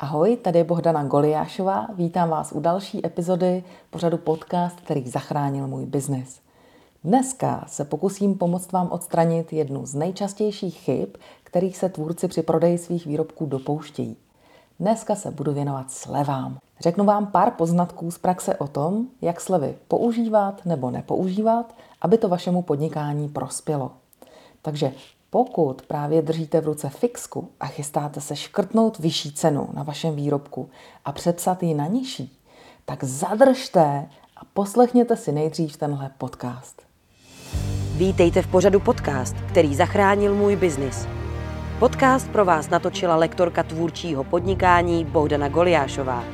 Ahoj, tady je Bohdana Goliášová. Vítám vás u další epizody pořadu podcast, který zachránil můj biznis. Dneska se pokusím pomoct vám odstranit jednu z nejčastějších chyb, kterých se tvůrci při prodeji svých výrobků dopouštějí. Dneska se budu věnovat slevám. Řeknu vám pár poznatků z praxe o tom, jak slevy používat nebo nepoužívat, aby to vašemu podnikání prospělo. Takže pokud právě držíte v ruce fixku a chystáte se škrtnout vyšší cenu na vašem výrobku a přepsat ji na nižší, tak zadržte a poslechněte si nejdřív tenhle podcast. Vítejte v pořadu podcast, který zachránil můj biznis. Podcast pro vás natočila lektorka tvůrčího podnikání Bohdana Goliášová.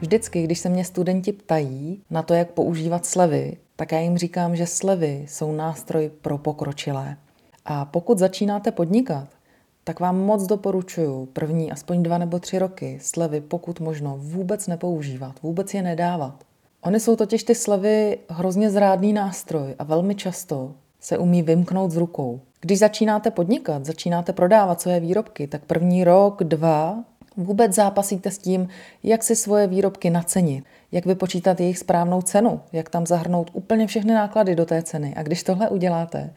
Vždycky, když se mě studenti ptají na to, jak používat slevy, tak já jim říkám, že slevy jsou nástroj pro pokročilé. A pokud začínáte podnikat, tak vám moc doporučuji první aspoň dva nebo tři roky slevy pokud možno vůbec nepoužívat, vůbec je nedávat. Ony jsou totiž ty slevy hrozně zrádný nástroj a velmi často se umí vymknout z rukou. Když začínáte podnikat, začínáte prodávat svoje výrobky, tak první rok, dva vůbec zápasíte s tím, jak si svoje výrobky nacenit, jak vypočítat jejich správnou cenu, jak tam zahrnout úplně všechny náklady do té ceny. A když tohle uděláte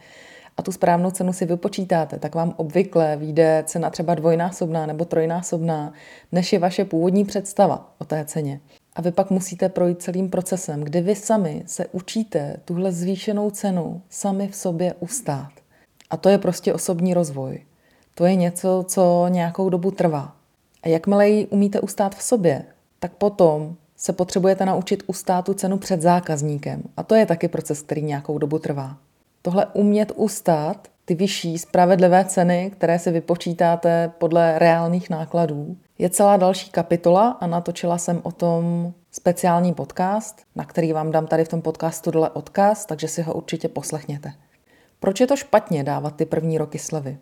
a tu správnou cenu si vypočítáte, tak vám obvykle vyjde cena třeba dvojnásobná nebo trojnásobná, než je vaše původní představa o té ceně. A vy pak musíte projít celým procesem, kdy vy sami se učíte tuhle zvýšenou cenu sami v sobě ustát. A to je prostě osobní rozvoj. To je něco, co nějakou dobu trvá. A jakmile ji umíte ustát v sobě, tak potom se potřebujete naučit ustát tu cenu před zákazníkem. A to je taky proces, který nějakou dobu trvá. Tohle umět ustát, ty vyšší spravedlivé ceny, které si vypočítáte podle reálných nákladů, je celá další kapitola a natočila jsem o tom speciální podcast, na který vám dám tady v tom podcastu dole odkaz, takže si ho určitě poslechněte. Proč je to špatně dávat ty první roky slevy?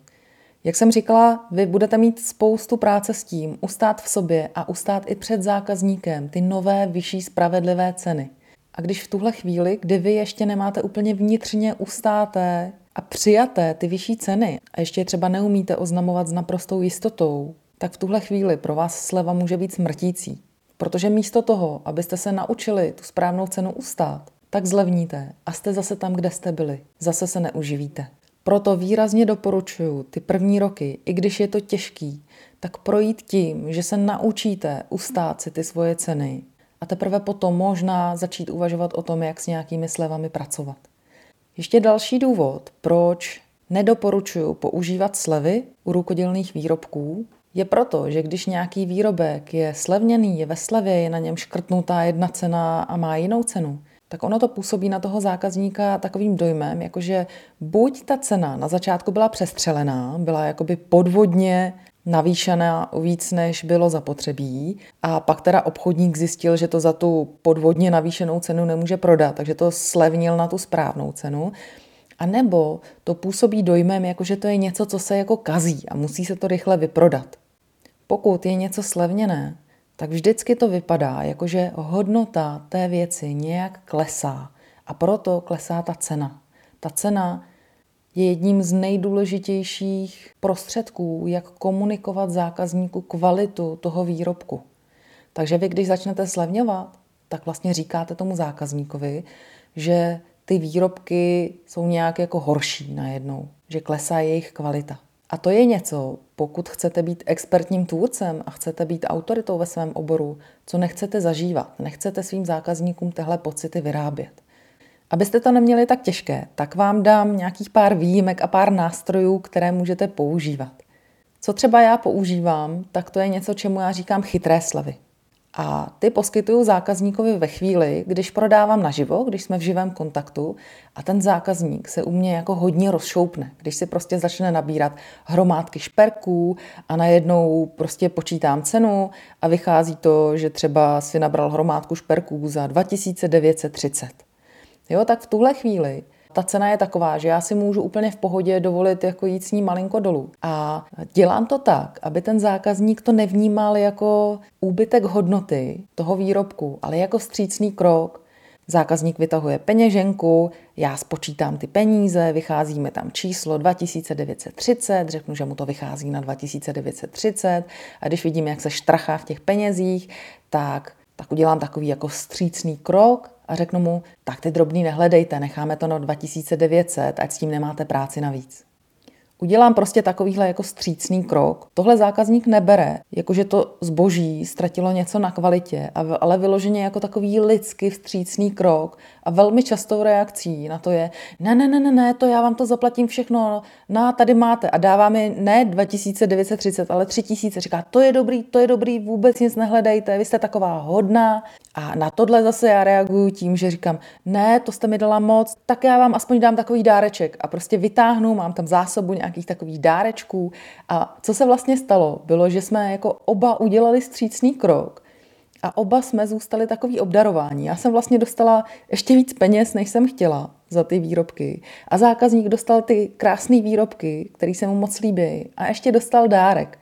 Jak jsem říkala, vy budete mít spoustu práce s tím, ustát v sobě a ustát i před zákazníkem ty nové, vyšší, spravedlivé ceny. A když v tuhle chvíli, kdy vy ještě nemáte úplně vnitřně ustáté a přijaté ty vyšší ceny a ještě je třeba neumíte oznamovat s naprostou jistotou, tak v tuhle chvíli pro vás sleva může být smrtící. Protože místo toho, abyste se naučili tu správnou cenu ustát, tak zlevníte a jste zase tam, kde jste byli. Zase se neuživíte. Proto výrazně doporučuji ty první roky, i když je to těžký, tak projít tím, že se naučíte ustát si ty svoje ceny a teprve potom možná začít uvažovat o tom, jak s nějakými slevami pracovat. Ještě další důvod, proč nedoporučuji používat slevy u rukodělných výrobků, je proto, že když nějaký výrobek je slevněný, je ve slevě, je na něm škrtnutá jedna cena a má jinou cenu, tak ono to působí na toho zákazníka takovým dojmem, jakože buď ta cena na začátku byla přestřelená, byla jakoby podvodně navýšená víc, než bylo zapotřebí a pak teda obchodník zjistil, že to za tu podvodně navýšenou cenu nemůže prodat, takže to slevnil na tu správnou cenu. A nebo to působí dojmem, jakože to je něco, co se jako kazí a musí se to rychle vyprodat. Pokud je něco slevněné, tak vždycky to vypadá, jakože hodnota té věci nějak klesá a proto klesá ta cena. Ta cena je jedním z nejdůležitějších prostředků, jak komunikovat zákazníku kvalitu toho výrobku. Takže vy, když začnete slevňovat, tak vlastně říkáte tomu zákazníkovi, že ty výrobky jsou nějak jako horší najednou, že klesá jejich kvalita. A to je něco, pokud chcete být expertním tvůrcem a chcete být autoritou ve svém oboru, co nechcete zažívat, nechcete svým zákazníkům tehle pocity vyrábět. Abyste to neměli tak těžké, tak vám dám nějakých pár výjimek a pár nástrojů, které můžete používat. Co třeba já používám, tak to je něco, čemu já říkám chytré slevy. A ty poskytuju zákazníkovi ve chvíli, když prodávám naživo, když jsme v živém kontaktu a ten zákazník se u mě jako hodně rozšoupne, když si prostě začne nabírat hromádky šperků a najednou prostě počítám cenu a vychází to, že třeba si nabral hromádku šperků za 2930. Jo, tak v tuhle chvíli ta cena je taková, že já si můžu úplně v pohodě dovolit jako jít s ní malinko dolů. A dělám to tak, aby ten zákazník to nevnímal jako úbytek hodnoty toho výrobku, ale jako střícný krok. Zákazník vytahuje peněženku, já spočítám ty peníze, vychází mi tam číslo 2930, řeknu, že mu to vychází na 2930 a když vidím, jak se štrachá v těch penězích, tak, tak udělám takový jako střícný krok a řeknu mu, tak ty drobný nehledejte, necháme to na 2900, ať s tím nemáte práci navíc udělám prostě takovýhle jako střícný krok. Tohle zákazník nebere, jakože to zboží ztratilo něco na kvalitě, ale vyloženě jako takový lidsky vstřícný krok a velmi častou reakcí na to je, ne, ne, ne, ne, ne, to já vám to zaplatím všechno, na, tady máte a dává mi ne 2930, ale 3000. Říká, to je dobrý, to je dobrý, vůbec nic nehledejte, vy jste taková hodná. A na tohle zase já reaguju tím, že říkám, ne, to jste mi dala moc, tak já vám aspoň dám takový dáreček a prostě vytáhnu, mám tam zásobu nějakých takových dárečků. A co se vlastně stalo, bylo, že jsme jako oba udělali střícný krok a oba jsme zůstali takový obdarování. Já jsem vlastně dostala ještě víc peněz, než jsem chtěla za ty výrobky. A zákazník dostal ty krásné výrobky, které se mu moc líbí. A ještě dostal dárek.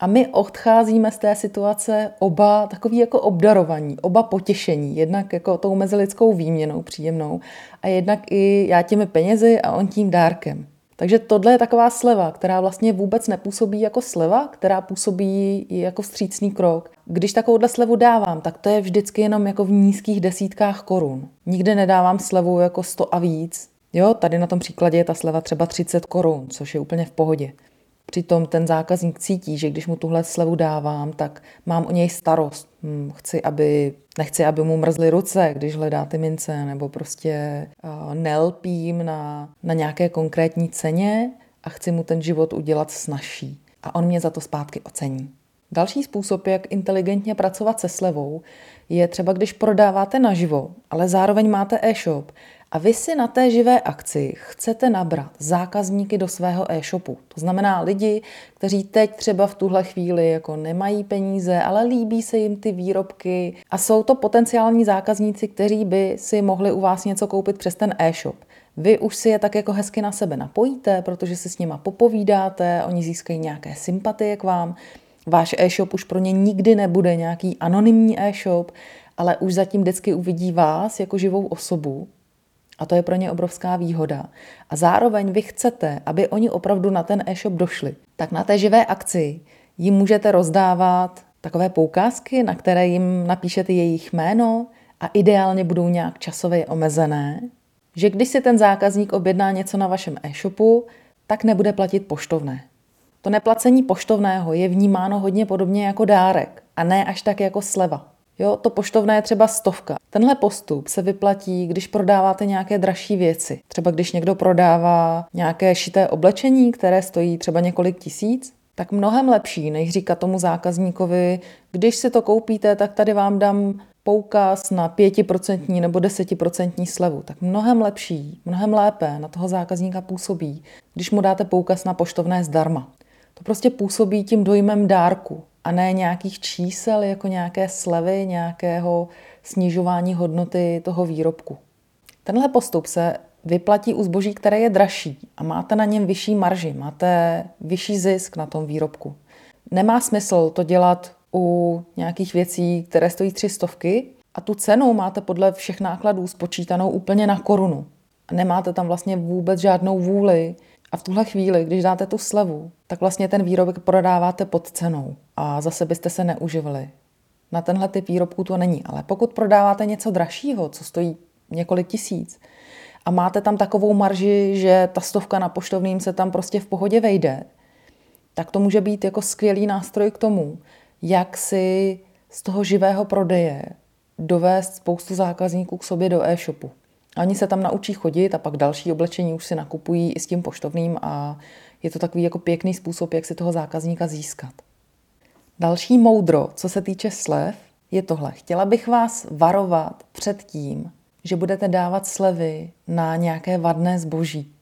A my odcházíme z té situace oba takový jako obdarovaní, oba potěšení, jednak jako tou mezilidskou výměnou příjemnou a jednak i já těmi penězi a on tím dárkem. Takže tohle je taková sleva, která vlastně vůbec nepůsobí jako sleva, která působí jako vstřícný krok. Když takovouhle slevu dávám, tak to je vždycky jenom jako v nízkých desítkách korun. Nikdy nedávám slevu jako 100 a víc. Jo, tady na tom příkladě je ta sleva třeba 30 korun, což je úplně v pohodě. Přitom ten zákazník cítí, že když mu tuhle slevu dávám, tak mám o něj starost. Hm, chci, aby, nechci, aby mu mrzly ruce, když hledá ty mince, nebo prostě uh, nelpím na, na nějaké konkrétní ceně a chci mu ten život udělat snažší. A on mě za to zpátky ocení. Další způsob, jak inteligentně pracovat se slevou, je třeba, když prodáváte naživo, ale zároveň máte e-shop a vy si na té živé akci chcete nabrat zákazníky do svého e-shopu. To znamená lidi, kteří teď třeba v tuhle chvíli jako nemají peníze, ale líbí se jim ty výrobky a jsou to potenciální zákazníci, kteří by si mohli u vás něco koupit přes ten e-shop. Vy už si je tak jako hezky na sebe napojíte, protože si s nima popovídáte, oni získají nějaké sympatie k vám. Váš e-shop už pro ně nikdy nebude nějaký anonymní e-shop, ale už zatím vždycky uvidí vás jako živou osobu, a to je pro ně obrovská výhoda. A zároveň vy chcete, aby oni opravdu na ten e-shop došli. Tak na té živé akci jim můžete rozdávat takové poukázky, na které jim napíšete jejich jméno a ideálně budou nějak časově omezené, že když si ten zákazník objedná něco na vašem e-shopu, tak nebude platit poštovné. To neplacení poštovného je vnímáno hodně podobně jako dárek a ne až tak jako sleva. Jo, to poštovné je třeba stovka. Tenhle postup se vyplatí, když prodáváte nějaké dražší věci. Třeba když někdo prodává nějaké šité oblečení, které stojí třeba několik tisíc, tak mnohem lepší, než říkat tomu zákazníkovi, když si to koupíte, tak tady vám dám poukaz na 5% nebo 10% slevu. Tak mnohem lepší, mnohem lépe na toho zákazníka působí, když mu dáte poukaz na poštovné zdarma. To prostě působí tím dojmem dárku a ne nějakých čísel jako nějaké slevy, nějakého snižování hodnoty toho výrobku. Tenhle postup se vyplatí u zboží, které je dražší a máte na něm vyšší marži, máte vyšší zisk na tom výrobku. Nemá smysl to dělat u nějakých věcí, které stojí tři stovky a tu cenu máte podle všech nákladů spočítanou úplně na korunu. Nemáte tam vlastně vůbec žádnou vůli a v tuhle chvíli, když dáte tu slevu, tak vlastně ten výrobek prodáváte pod cenou a zase byste se neuživili. Na tenhle typ výrobků to není, ale pokud prodáváte něco dražšího, co stojí několik tisíc, a máte tam takovou marži, že ta stovka na poštovným se tam prostě v pohodě vejde, tak to může být jako skvělý nástroj k tomu, jak si z toho živého prodeje dovést spoustu zákazníků k sobě do e-shopu. Oni se tam naučí chodit a pak další oblečení už si nakupují i s tím poštovným a je to takový jako pěkný způsob, jak si toho zákazníka získat. Další moudro, co se týče slev, je tohle. Chtěla bych vás varovat před tím, že budete dávat slevy na nějaké vadné zboží.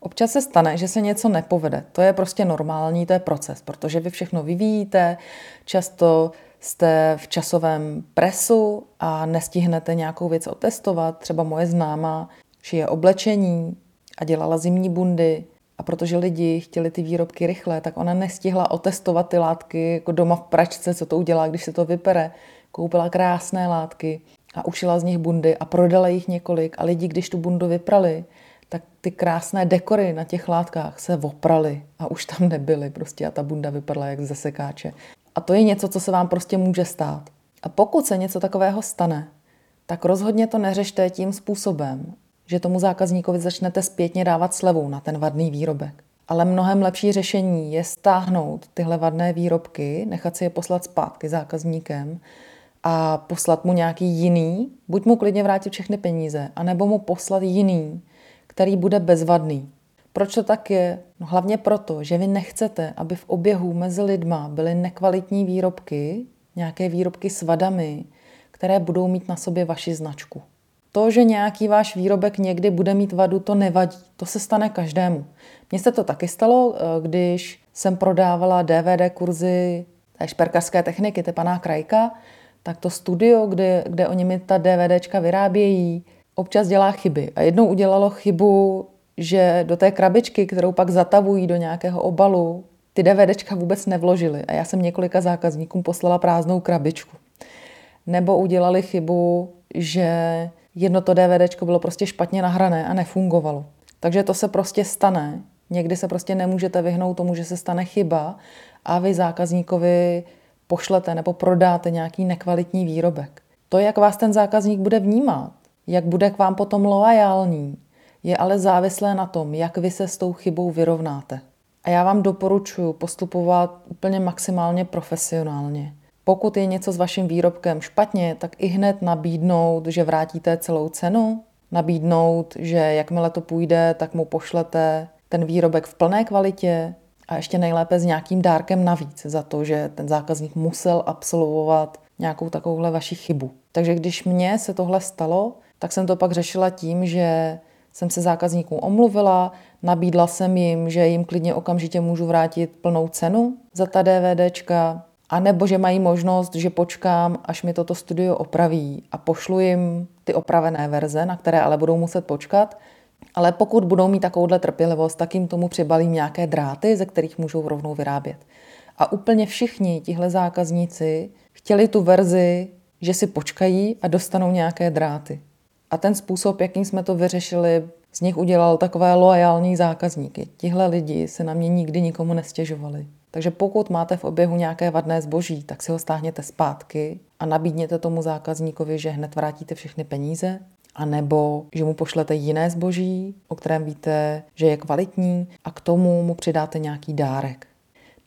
Občas se stane, že se něco nepovede. To je prostě normální, to je proces, protože vy všechno vyvíjíte, často jste v časovém presu a nestihnete nějakou věc otestovat. Třeba moje známá šije oblečení a dělala zimní bundy a protože lidi chtěli ty výrobky rychle, tak ona nestihla otestovat ty látky jako doma v pračce, co to udělá, když se to vypere. Koupila krásné látky a ušila z nich bundy a prodala jich několik a lidi, když tu bundu vyprali, tak ty krásné dekory na těch látkách se opraly a už tam nebyly prostě a ta bunda vypadla jak ze sekáče. A to je něco, co se vám prostě může stát. A pokud se něco takového stane, tak rozhodně to neřešte tím způsobem, že tomu zákazníkovi začnete zpětně dávat slevu na ten vadný výrobek. Ale mnohem lepší řešení je stáhnout tyhle vadné výrobky, nechat si je poslat zpátky zákazníkem a poslat mu nějaký jiný, buď mu klidně vrátit všechny peníze, anebo mu poslat jiný, který bude bezvadný. Proč to tak je? No hlavně proto, že vy nechcete, aby v oběhu mezi lidma byly nekvalitní výrobky, nějaké výrobky s vadami, které budou mít na sobě vaši značku. To, že nějaký váš výrobek někdy bude mít vadu, to nevadí. To se stane každému. Mně se to taky stalo, eh, když jsem prodávala DVD kurzy té šperkařské techniky, to paná Krajka, tak to studio, kde, kde oni mi ta DVDčka vyrábějí, občas dělá chyby. A jednou udělalo chybu, že do té krabičky, kterou pak zatavují do nějakého obalu, ty DVDčka vůbec nevložili. A já jsem několika zákazníkům poslala prázdnou krabičku. Nebo udělali chybu, že jedno to DVDčko bylo prostě špatně nahrané a nefungovalo. Takže to se prostě stane. Někdy se prostě nemůžete vyhnout tomu, že se stane chyba a vy zákazníkovi pošlete nebo prodáte nějaký nekvalitní výrobek. To, jak vás ten zákazník bude vnímat, jak bude k vám potom loajální, je ale závislé na tom, jak vy se s tou chybou vyrovnáte. A já vám doporučuji postupovat úplně maximálně profesionálně. Pokud je něco s vaším výrobkem špatně, tak i hned nabídnout, že vrátíte celou cenu, nabídnout, že jakmile to půjde, tak mu pošlete ten výrobek v plné kvalitě a ještě nejlépe s nějakým dárkem navíc za to, že ten zákazník musel absolvovat nějakou takovouhle vaši chybu. Takže když mně se tohle stalo, tak jsem to pak řešila tím, že jsem se zákazníkům omluvila, nabídla jsem jim, že jim klidně okamžitě můžu vrátit plnou cenu za ta DVDčka, a nebo že mají možnost, že počkám, až mi toto studio opraví a pošlu jim ty opravené verze, na které ale budou muset počkat. Ale pokud budou mít takovouhle trpělivost, tak jim tomu přibalím nějaké dráty, ze kterých můžou rovnou vyrábět. A úplně všichni tihle zákazníci chtěli tu verzi, že si počkají a dostanou nějaké dráty. A ten způsob, jakým jsme to vyřešili, z nich udělal takové loajální zákazníky. Tihle lidi se na mě nikdy nikomu nestěžovali. Takže pokud máte v oběhu nějaké vadné zboží, tak si ho stáhněte zpátky a nabídněte tomu zákazníkovi, že hned vrátíte všechny peníze, a nebo že mu pošlete jiné zboží, o kterém víte, že je kvalitní a k tomu mu přidáte nějaký dárek.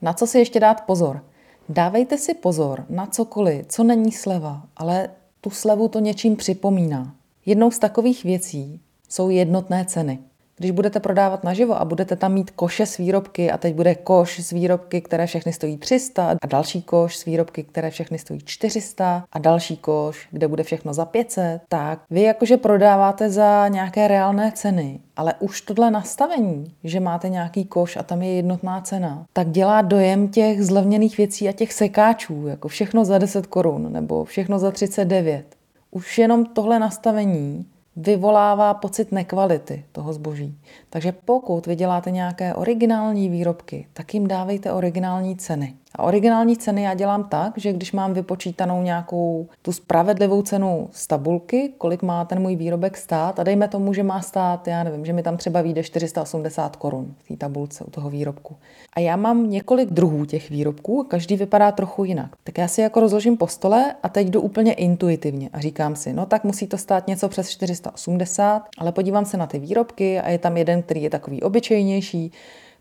Na co si ještě dát pozor? Dávejte si pozor na cokoliv, co není sleva, ale tu slevu to něčím připomíná. Jednou z takových věcí jsou jednotné ceny. Když budete prodávat naživo a budete tam mít koše s výrobky a teď bude koš s výrobky, které všechny stojí 300 a další koš s výrobky, které všechny stojí 400 a další koš, kde bude všechno za 500, tak vy jakože prodáváte za nějaké reálné ceny, ale už tohle nastavení, že máte nějaký koš a tam je jednotná cena, tak dělá dojem těch zlevněných věcí a těch sekáčů, jako všechno za 10 korun nebo všechno za 39. Už jenom tohle nastavení vyvolává pocit nekvality toho zboží. Takže pokud vy děláte nějaké originální výrobky, tak jim dávejte originální ceny. A originální ceny já dělám tak, že když mám vypočítanou nějakou tu spravedlivou cenu z tabulky, kolik má ten můj výrobek stát, a dejme tomu, že má stát, já nevím, že mi tam třeba vyjde 480 korun v té tabulce u toho výrobku. A já mám několik druhů těch výrobků každý vypadá trochu jinak. Tak já si jako rozložím po stole a teď jdu úplně intuitivně a říkám si, no tak musí to stát něco přes 480, ale podívám se na ty výrobky a je tam jeden, který je takový obyčejnější,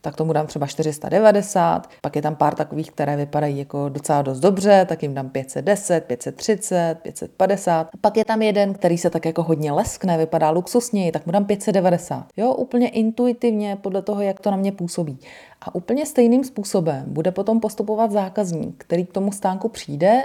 tak tomu dám třeba 490, pak je tam pár takových, které vypadají jako docela dost dobře, tak jim dám 510, 530, 550. A pak je tam jeden, který se tak jako hodně leskne, vypadá luxusněji, tak mu dám 590. Jo, úplně intuitivně podle toho, jak to na mě působí. A úplně stejným způsobem bude potom postupovat zákazník, který k tomu stánku přijde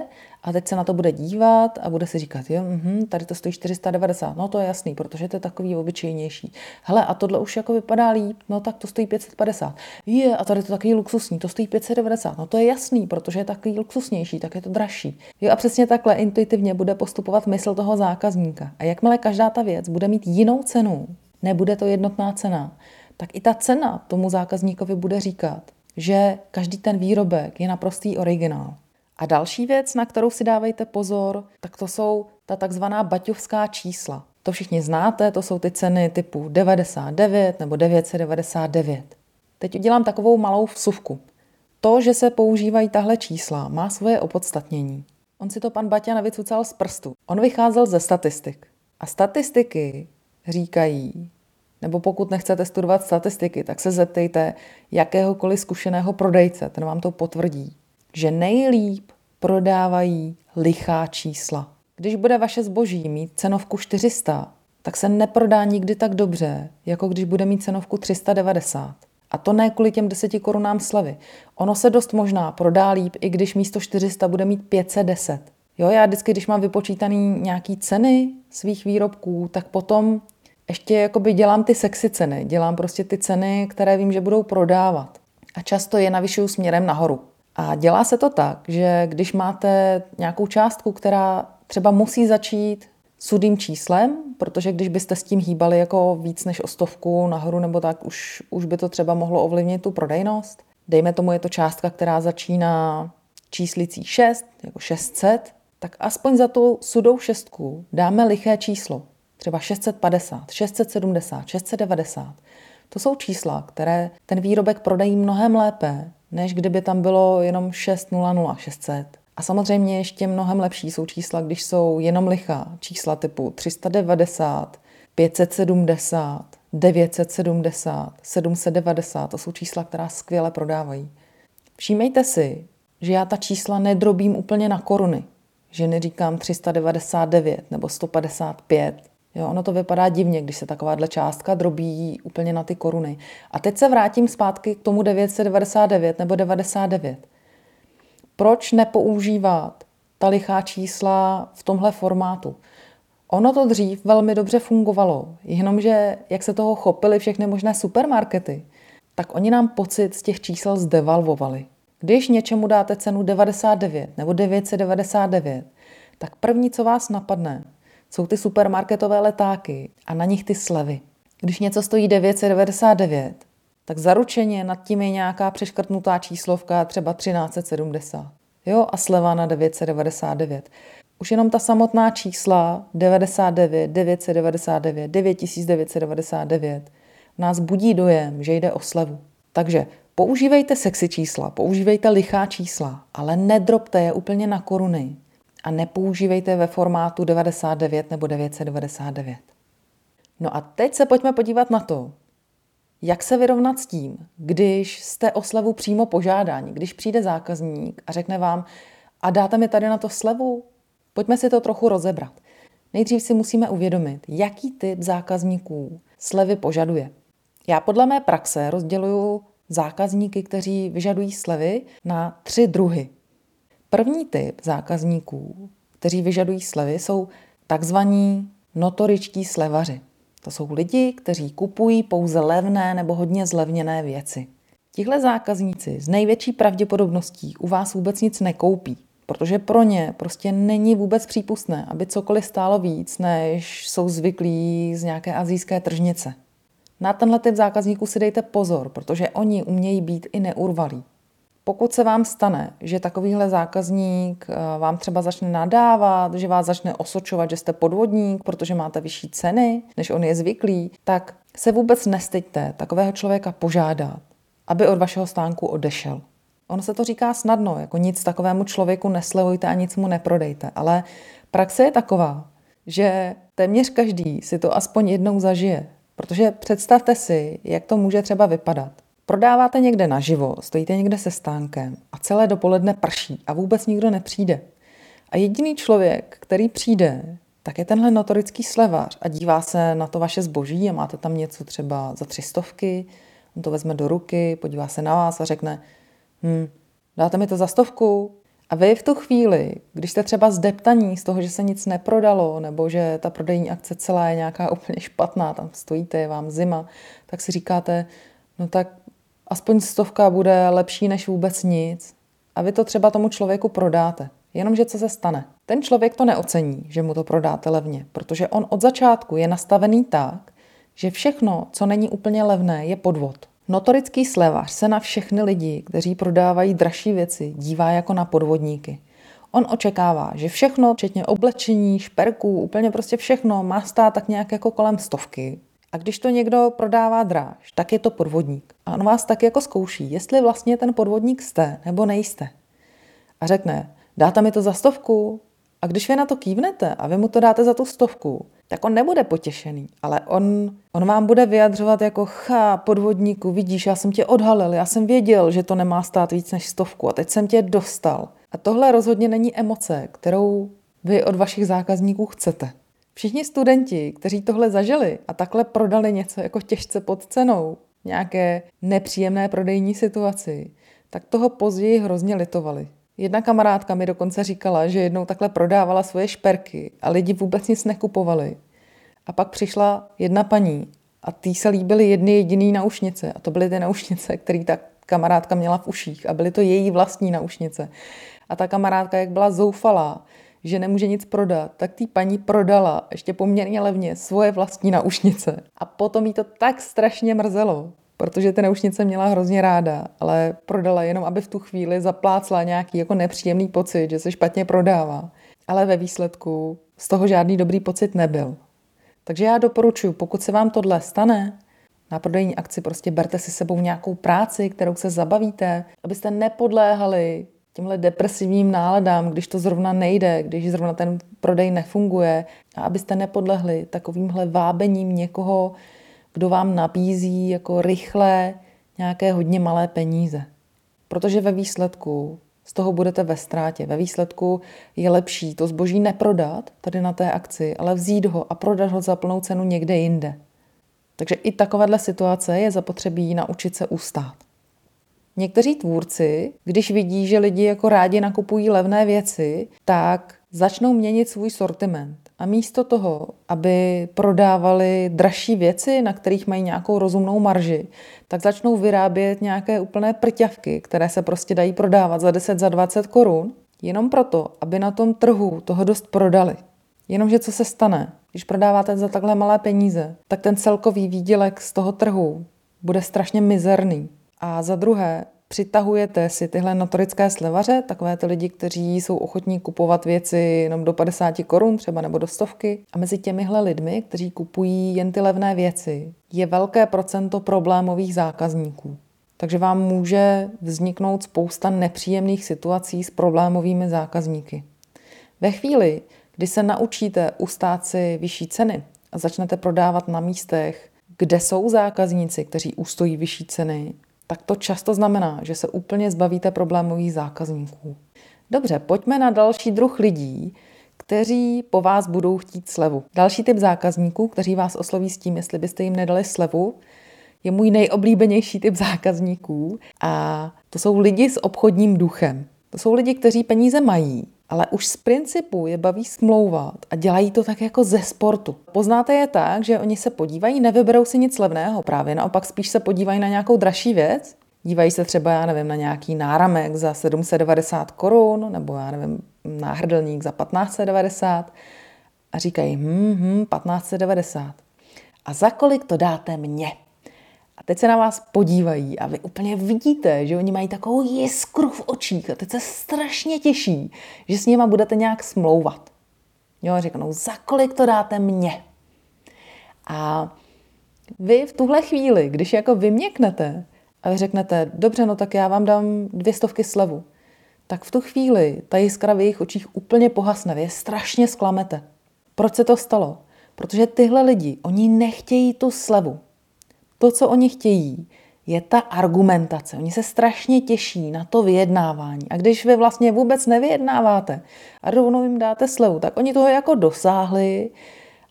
a teď se na to bude dívat a bude si říkat, jo, mh, tady to stojí 490, no to je jasný, protože to je takový obyčejnější. Hele, a tohle už jako vypadá líp, no tak to stojí 550. Je, a tady to takový luxusní, to stojí 590, no to je jasný, protože je takový luxusnější, tak je to dražší. Jo, a přesně takhle intuitivně bude postupovat mysl toho zákazníka. A jakmile každá ta věc bude mít jinou cenu, nebude to jednotná cena, tak i ta cena tomu zákazníkovi bude říkat, že každý ten výrobek je naprostý originál. A další věc, na kterou si dávejte pozor, tak to jsou ta takzvaná baťovská čísla. To všichni znáte, to jsou ty ceny typu 99 nebo 999. Teď udělám takovou malou vsuvku. To, že se používají tahle čísla, má svoje opodstatnění. On si to pan Baťa navycucal z prstu. On vycházel ze statistik. A statistiky říkají, nebo pokud nechcete studovat statistiky, tak se zeptejte jakéhokoliv zkušeného prodejce, ten vám to potvrdí, že nejlíp prodávají lichá čísla. Když bude vaše zboží mít cenovku 400, tak se neprodá nikdy tak dobře, jako když bude mít cenovku 390. A to ne kvůli těm 10 korunám slevy. Ono se dost možná prodá líp, i když místo 400 bude mít 510. Jo, já vždycky, když mám vypočítaný nějaký ceny svých výrobků, tak potom ještě jakoby dělám ty sexy ceny. Dělám prostě ty ceny, které vím, že budou prodávat. A často je navyšuju směrem nahoru. A dělá se to tak, že když máte nějakou částku, která třeba musí začít sudým číslem, protože když byste s tím hýbali jako víc než o stovku nahoru nebo tak, už, už by to třeba mohlo ovlivnit tu prodejnost. Dejme tomu, je to částka, která začíná číslicí 6, jako 600, tak aspoň za tu sudou šestku dáme liché číslo. Třeba 650, 670, 690. To jsou čísla, které ten výrobek prodají mnohem lépe, než kdyby tam bylo jenom 600, 600. A samozřejmě ještě mnohem lepší jsou čísla, když jsou jenom lichá. Čísla typu 390, 570, 970, 790, to jsou čísla, která skvěle prodávají. Všímejte si, že já ta čísla nedrobím úplně na koruny. Že neříkám 399 nebo 155. Jo, ono to vypadá divně, když se takováhle částka drobí úplně na ty koruny. A teď se vrátím zpátky k tomu 999 nebo 99 proč nepoužívat ta lichá čísla v tomhle formátu? Ono to dřív velmi dobře fungovalo, jenomže jak se toho chopili všechny možné supermarkety, tak oni nám pocit z těch čísel zdevalvovali. Když něčemu dáte cenu 99 nebo 999, tak první, co vás napadne, jsou ty supermarketové letáky a na nich ty slevy. Když něco stojí 999, tak zaručeně nad tím je nějaká přeškrtnutá číslovka, třeba 1370. Jo, a sleva na 999. Už jenom ta samotná čísla 99, 999, 9999 nás budí dojem, že jde o slevu. Takže používejte sexy čísla, používejte lichá čísla, ale nedrobte je úplně na koruny a nepoužívejte ve formátu 99 nebo 999. No a teď se pojďme podívat na to, jak se vyrovnat s tím, když jste o slevu přímo požádání, když přijde zákazník a řekne vám, a dáte mi tady na to slevu? Pojďme si to trochu rozebrat. Nejdřív si musíme uvědomit, jaký typ zákazníků slevy požaduje. Já podle mé praxe rozděluju zákazníky, kteří vyžadují slevy, na tři druhy. První typ zákazníků, kteří vyžadují slevy, jsou takzvaní notoričtí slevaři. To jsou lidi, kteří kupují pouze levné nebo hodně zlevněné věci. Tihle zákazníci z největší pravděpodobností u vás vůbec nic nekoupí, protože pro ně prostě není vůbec přípustné, aby cokoliv stálo víc, než jsou zvyklí z nějaké azijské tržnice. Na tenhle typ zákazníků si dejte pozor, protože oni umějí být i neurvalí. Pokud se vám stane, že takovýhle zákazník eh, vám třeba začne nadávat, že vás začne osočovat, že jste podvodník, protože máte vyšší ceny, než on je zvyklý, tak se vůbec nestyďte takového člověka požádat, aby od vašeho stánku odešel. Ono se to říká snadno, jako nic takovému člověku neslevujte a nic mu neprodejte, ale praxe je taková, že téměř každý si to aspoň jednou zažije. Protože představte si, jak to může třeba vypadat. Prodáváte někde naživo, stojíte někde se stánkem a celé dopoledne prší a vůbec nikdo nepřijde. A jediný člověk, který přijde, tak je tenhle notorický slevař a dívá se na to vaše zboží a máte tam něco třeba za tři stovky, on to vezme do ruky, podívá se na vás a řekne, hm, dáte mi to za stovku? A vy v tu chvíli, když jste třeba zdeptaní z toho, že se nic neprodalo, nebo že ta prodejní akce celá je nějaká úplně špatná, tam stojíte, je vám zima, tak si říkáte, no tak aspoň stovka bude lepší než vůbec nic. A vy to třeba tomu člověku prodáte. Jenomže co se stane? Ten člověk to neocení, že mu to prodáte levně, protože on od začátku je nastavený tak, že všechno, co není úplně levné, je podvod. Notorický slevař se na všechny lidi, kteří prodávají dražší věci, dívá jako na podvodníky. On očekává, že všechno, včetně oblečení, šperků, úplně prostě všechno má stát tak nějak jako kolem stovky. A když to někdo prodává dráž, tak je to podvodník. A on vás tak jako zkouší, jestli vlastně ten podvodník jste nebo nejste. A řekne, dáte mi to za stovku? A když vy na to kývnete a vy mu to dáte za tu stovku, tak on nebude potěšený, ale on, on vám bude vyjadřovat jako cha, podvodníku, vidíš, já jsem tě odhalil, já jsem věděl, že to nemá stát víc než stovku a teď jsem tě dostal. A tohle rozhodně není emoce, kterou vy od vašich zákazníků chcete. Všichni studenti, kteří tohle zažili a takhle prodali něco jako těžce pod cenou, nějaké nepříjemné prodejní situaci, tak toho později hrozně litovali. Jedna kamarádka mi dokonce říkala, že jednou takhle prodávala svoje šperky a lidi vůbec nic nekupovali. A pak přišla jedna paní a tý se líbily jedny jediný naušnice a to byly ty naušnice, které ta kamarádka měla v uších a byly to její vlastní naušnice. A ta kamarádka, jak byla zoufalá, že nemůže nic prodat, tak tý paní prodala ještě poměrně levně svoje vlastní naušnice. A potom jí to tak strašně mrzelo, protože ty naušnice měla hrozně ráda, ale prodala jenom, aby v tu chvíli zaplácla nějaký jako nepříjemný pocit, že se špatně prodává. Ale ve výsledku z toho žádný dobrý pocit nebyl. Takže já doporučuji, pokud se vám tohle stane, na prodejní akci prostě berte si sebou nějakou práci, kterou se zabavíte, abyste nepodléhali těmhle depresivním náladám, když to zrovna nejde, když zrovna ten prodej nefunguje a abyste nepodlehli takovýmhle vábením někoho, kdo vám nabízí jako rychle nějaké hodně malé peníze. Protože ve výsledku z toho budete ve ztrátě. Ve výsledku je lepší to zboží neprodat tady na té akci, ale vzít ho a prodat ho za plnou cenu někde jinde. Takže i takovéhle situace je zapotřebí naučit se ustát. Někteří tvůrci, když vidí, že lidi jako rádi nakupují levné věci, tak začnou měnit svůj sortiment. A místo toho, aby prodávali dražší věci, na kterých mají nějakou rozumnou marži, tak začnou vyrábět nějaké úplné prťavky, které se prostě dají prodávat za 10, za 20 korun, jenom proto, aby na tom trhu toho dost prodali. Jenomže co se stane? Když prodáváte za takhle malé peníze, tak ten celkový výdělek z toho trhu bude strašně mizerný. A za druhé, přitahujete si tyhle notorické slevaře, takové ty lidi, kteří jsou ochotní kupovat věci jenom do 50 korun třeba nebo do stovky. A mezi těmihle lidmi, kteří kupují jen ty levné věci, je velké procento problémových zákazníků. Takže vám může vzniknout spousta nepříjemných situací s problémovými zákazníky. Ve chvíli, kdy se naučíte ustát si vyšší ceny a začnete prodávat na místech, kde jsou zákazníci, kteří ustojí vyšší ceny, tak to často znamená, že se úplně zbavíte problémových zákazníků. Dobře, pojďme na další druh lidí, kteří po vás budou chtít slevu. Další typ zákazníků, kteří vás osloví s tím, jestli byste jim nedali slevu, je můj nejoblíbenější typ zákazníků a to jsou lidi s obchodním duchem. To jsou lidi, kteří peníze mají, ale už z principu je baví smlouvat a dělají to tak jako ze sportu. Poznáte je tak, že oni se podívají, nevyberou si nic levného právě, naopak spíš se podívají na nějakou dražší věc, dívají se třeba, já nevím, na nějaký náramek za 790 korun, nebo já nevím, náhrdelník za 1590 a říkají, hm, hm, 1590. A za kolik to dáte mně? A teď se na vás podívají a vy úplně vidíte, že oni mají takovou jiskru v očích a teď se strašně těší, že s nima budete nějak smlouvat. Jo, řeknou, za kolik to dáte mně? A vy v tuhle chvíli, když jako vyměknete a vy řeknete, dobře, no tak já vám dám dvě stovky slevu, tak v tu chvíli ta jiskra v jejich očích úplně pohasne, vy je strašně sklamete. Proč se to stalo? Protože tyhle lidi, oni nechtějí tu slevu. To, co oni chtějí, je ta argumentace. Oni se strašně těší na to vyjednávání. A když vy vlastně vůbec nevyjednáváte a rovnou jim dáte slevu, tak oni toho jako dosáhli,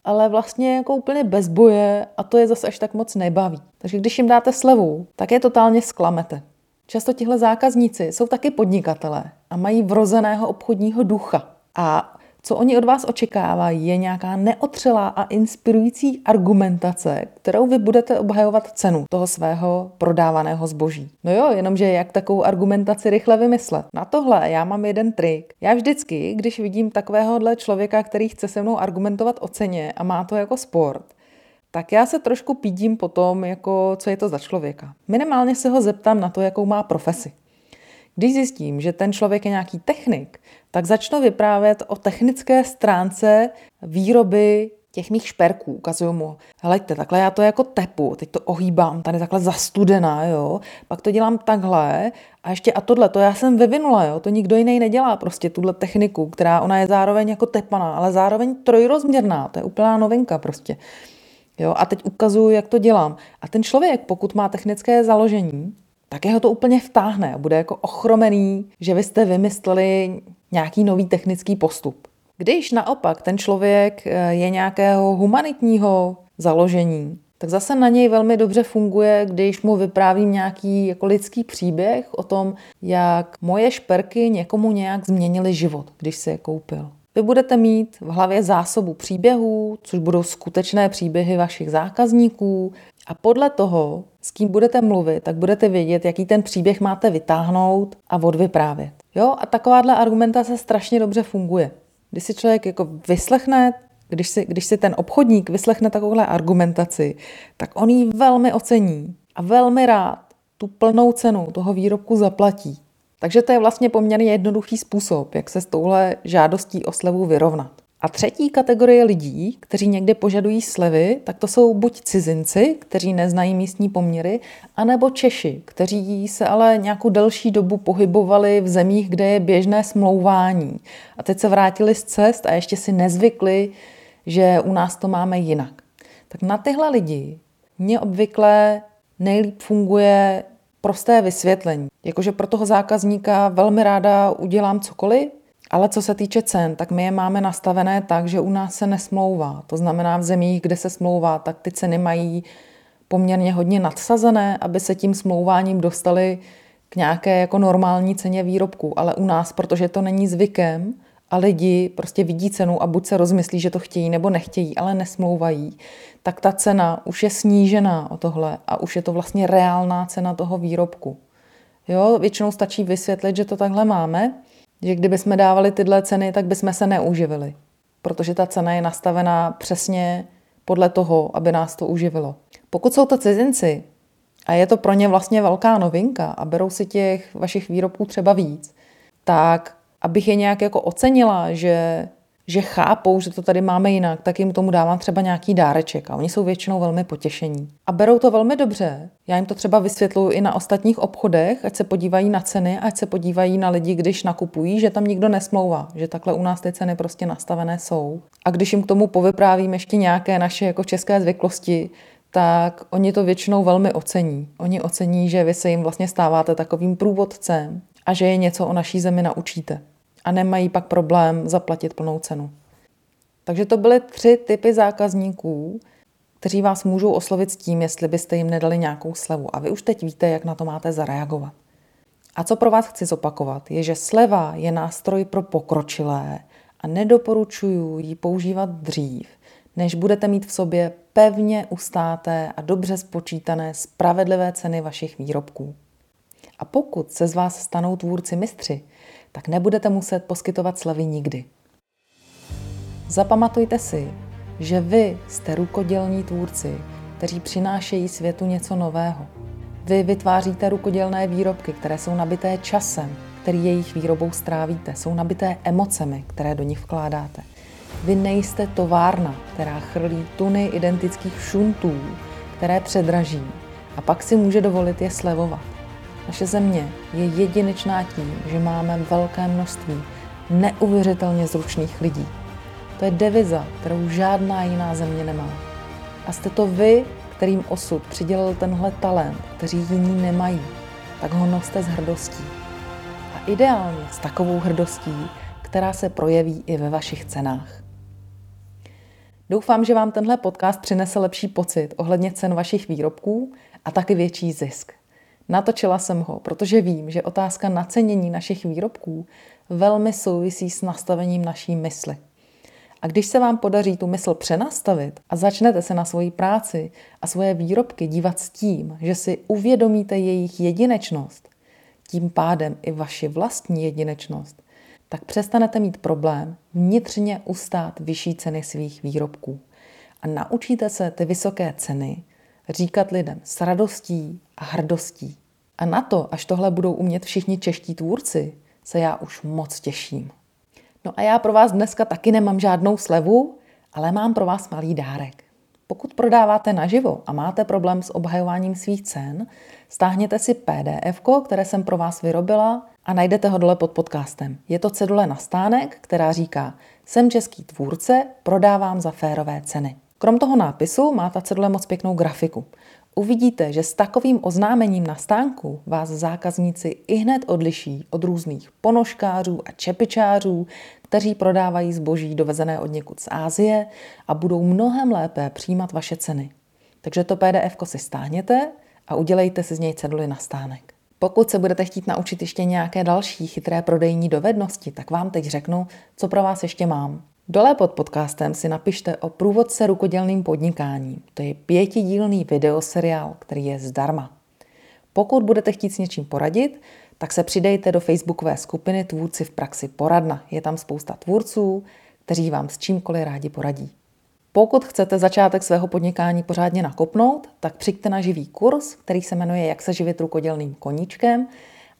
ale vlastně jako úplně bez boje a to je zase až tak moc nebaví. Takže když jim dáte slevu, tak je totálně sklamete. Často tihle zákazníci jsou taky podnikatelé a mají vrozeného obchodního ducha. A co oni od vás očekávají, je nějaká neotřelá a inspirující argumentace, kterou vy budete obhajovat cenu toho svého prodávaného zboží. No jo, jenomže jak takovou argumentaci rychle vymyslet? Na tohle já mám jeden trik. Já vždycky, když vidím takovéhohle člověka, který chce se mnou argumentovat o ceně a má to jako sport, tak já se trošku pídím po tom, jako, co je to za člověka. Minimálně se ho zeptám na to, jakou má profesi. Když zjistím, že ten člověk je nějaký technik, tak začnu vyprávět o technické stránce výroby těch mých šperků. Ukazuju mu, hleďte, takhle já to jako tepu, teď to ohýbám, tady takhle zastudená, jo, pak to dělám takhle a ještě a tohle, to já jsem vyvinula, jo, to nikdo jiný nedělá prostě, tuhle techniku, která ona je zároveň jako tepaná, ale zároveň trojrozměrná, to je úplná novinka prostě. Jo, a teď ukazuju, jak to dělám. A ten člověk, pokud má technické založení, tak jeho to úplně vtáhne a bude jako ochromený, že vy jste vymysleli nějaký nový technický postup. Když naopak ten člověk eh, je nějakého humanitního založení, tak zase na něj velmi dobře funguje, když mu vyprávím nějaký jako lidský příběh o tom, jak moje šperky někomu nějak změnily život, když si je koupil. Vy budete mít v hlavě zásobu příběhů, což budou skutečné příběhy vašich zákazníků a podle toho, s kým budete mluvit, tak budete vědět, jaký ten příběh máte vytáhnout a odvyprávět. Jo, a takováhle argumentace strašně dobře funguje. Když si člověk jako vyslechne, když si, když si ten obchodník vyslechne takovouhle argumentaci, tak on ji velmi ocení a velmi rád tu plnou cenu toho výrobku zaplatí. Takže to je vlastně poměrně jednoduchý způsob, jak se s touhle žádostí o slevu vyrovnat. A třetí kategorie lidí, kteří někde požadují slevy, tak to jsou buď cizinci, kteří neznají místní poměry, anebo Češi, kteří se ale nějakou delší dobu pohybovali v zemích, kde je běžné smlouvání. A teď se vrátili z cest a ještě si nezvykli, že u nás to máme jinak. Tak na tyhle lidi mě obvykle nejlíp funguje prosté vysvětlení. Jakože pro toho zákazníka velmi ráda udělám cokoliv, ale co se týče cen, tak my je máme nastavené tak, že u nás se nesmlouvá. To znamená v zemích, kde se smlouvá, tak ty ceny mají poměrně hodně nadsazené, aby se tím smlouváním dostali k nějaké jako normální ceně výrobku. Ale u nás, protože to není zvykem a lidi prostě vidí cenu a buď se rozmyslí, že to chtějí nebo nechtějí, ale nesmlouvají, tak ta cena už je snížená o tohle a už je to vlastně reálná cena toho výrobku. Jo, většinou stačí vysvětlit, že to takhle máme že kdyby jsme dávali tyhle ceny, tak bychom se neuživili. Protože ta cena je nastavená přesně podle toho, aby nás to uživilo. Pokud jsou to cizinci a je to pro ně vlastně velká novinka a berou si těch vašich výrobků třeba víc, tak abych je nějak jako ocenila, že že chápou, že to tady máme jinak, tak jim tomu dávám třeba nějaký dáreček a oni jsou většinou velmi potěšení. A berou to velmi dobře. Já jim to třeba vysvětluji i na ostatních obchodech, ať se podívají na ceny, ať se podívají na lidi, když nakupují, že tam nikdo nesmlouvá, že takhle u nás ty ceny prostě nastavené jsou. A když jim k tomu povyprávím ještě nějaké naše jako české zvyklosti, tak oni to většinou velmi ocení. Oni ocení, že vy se jim vlastně stáváte takovým průvodcem a že je něco o naší zemi naučíte a nemají pak problém zaplatit plnou cenu. Takže to byly tři typy zákazníků, kteří vás můžou oslovit s tím, jestli byste jim nedali nějakou slevu. A vy už teď víte, jak na to máte zareagovat. A co pro vás chci zopakovat, je, že sleva je nástroj pro pokročilé a nedoporučuju ji používat dřív, než budete mít v sobě pevně ustáté a dobře spočítané spravedlivé ceny vašich výrobků. A pokud se z vás stanou tvůrci mistři, tak nebudete muset poskytovat slevy nikdy. Zapamatujte si, že vy jste rukodělní tvůrci, kteří přinášejí světu něco nového. Vy vytváříte rukodělné výrobky, které jsou nabité časem, který jejich výrobou strávíte, jsou nabité emocemi, které do nich vkládáte. Vy nejste továrna, která chrlí tuny identických šuntů, které předraží a pak si může dovolit je slevovat. Naše země je jedinečná tím, že máme velké množství neuvěřitelně zručných lidí. To je deviza, kterou žádná jiná země nemá. A jste to vy, kterým osud přidělil tenhle talent, kteří jiní nemají, tak ho noste s hrdostí. A ideálně s takovou hrdostí, která se projeví i ve vašich cenách. Doufám, že vám tenhle podcast přinese lepší pocit ohledně cen vašich výrobků a taky větší zisk. Natočila jsem ho, protože vím, že otázka nacenění našich výrobků velmi souvisí s nastavením naší mysli. A když se vám podaří tu mysl přenastavit a začnete se na svoji práci a svoje výrobky dívat s tím, že si uvědomíte jejich jedinečnost, tím pádem i vaši vlastní jedinečnost, tak přestanete mít problém vnitřně ustát vyšší ceny svých výrobků. A naučíte se ty vysoké ceny říkat lidem s radostí a hrdostí. A na to, až tohle budou umět všichni čeští tvůrci, se já už moc těším. No a já pro vás dneska taky nemám žádnou slevu, ale mám pro vás malý dárek. Pokud prodáváte naživo a máte problém s obhajováním svých cen, stáhněte si PDF, které jsem pro vás vyrobila a najdete ho dole pod podcastem. Je to cedule na stánek, která říká Jsem český tvůrce, prodávám za férové ceny. Krom toho nápisu má ta cedule moc pěknou grafiku. Uvidíte, že s takovým oznámením na stánku vás zákazníci i hned odliší od různých ponožkářů a čepičářů, kteří prodávají zboží dovezené od někud z Ázie a budou mnohem lépe přijímat vaše ceny. Takže to PDF si stáhněte a udělejte si z něj ceduly na stánek. Pokud se budete chtít naučit ještě nějaké další chytré prodejní dovednosti, tak vám teď řeknu, co pro vás ještě mám. Dole pod podcastem si napište o průvodce rukodělným podnikáním. To je pětidílný videoseriál, který je zdarma. Pokud budete chtít s něčím poradit, tak se přidejte do facebookové skupiny Tvůrci v praxi poradna. Je tam spousta tvůrců, kteří vám s čímkoliv rádi poradí. Pokud chcete začátek svého podnikání pořádně nakopnout, tak přijďte na živý kurz, který se jmenuje Jak se živit rukodělným koníčkem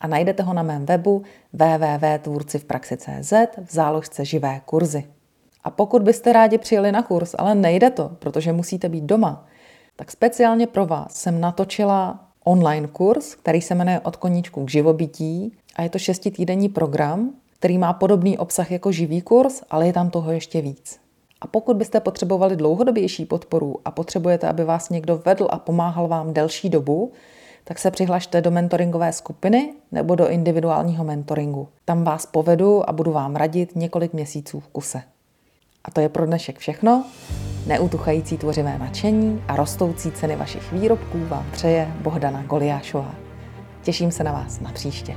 a najdete ho na mém webu www.tvůrcivpraxi.cz v záložce živé kurzy. A pokud byste rádi přijeli na kurz, ale nejde to, protože musíte být doma, tak speciálně pro vás jsem natočila online kurz, který se jmenuje Od koníčku k živobytí a je to šestitýdenní program, který má podobný obsah jako živý kurz, ale je tam toho ještě víc. A pokud byste potřebovali dlouhodobější podporu a potřebujete, aby vás někdo vedl a pomáhal vám delší dobu, tak se přihlašte do mentoringové skupiny nebo do individuálního mentoringu. Tam vás povedu a budu vám radit několik měsíců v kuse. A to je pro dnešek všechno. Neutuchající tvořivé nadšení a rostoucí ceny vašich výrobků vám přeje Bohdana Goliášová. Těším se na vás na příště.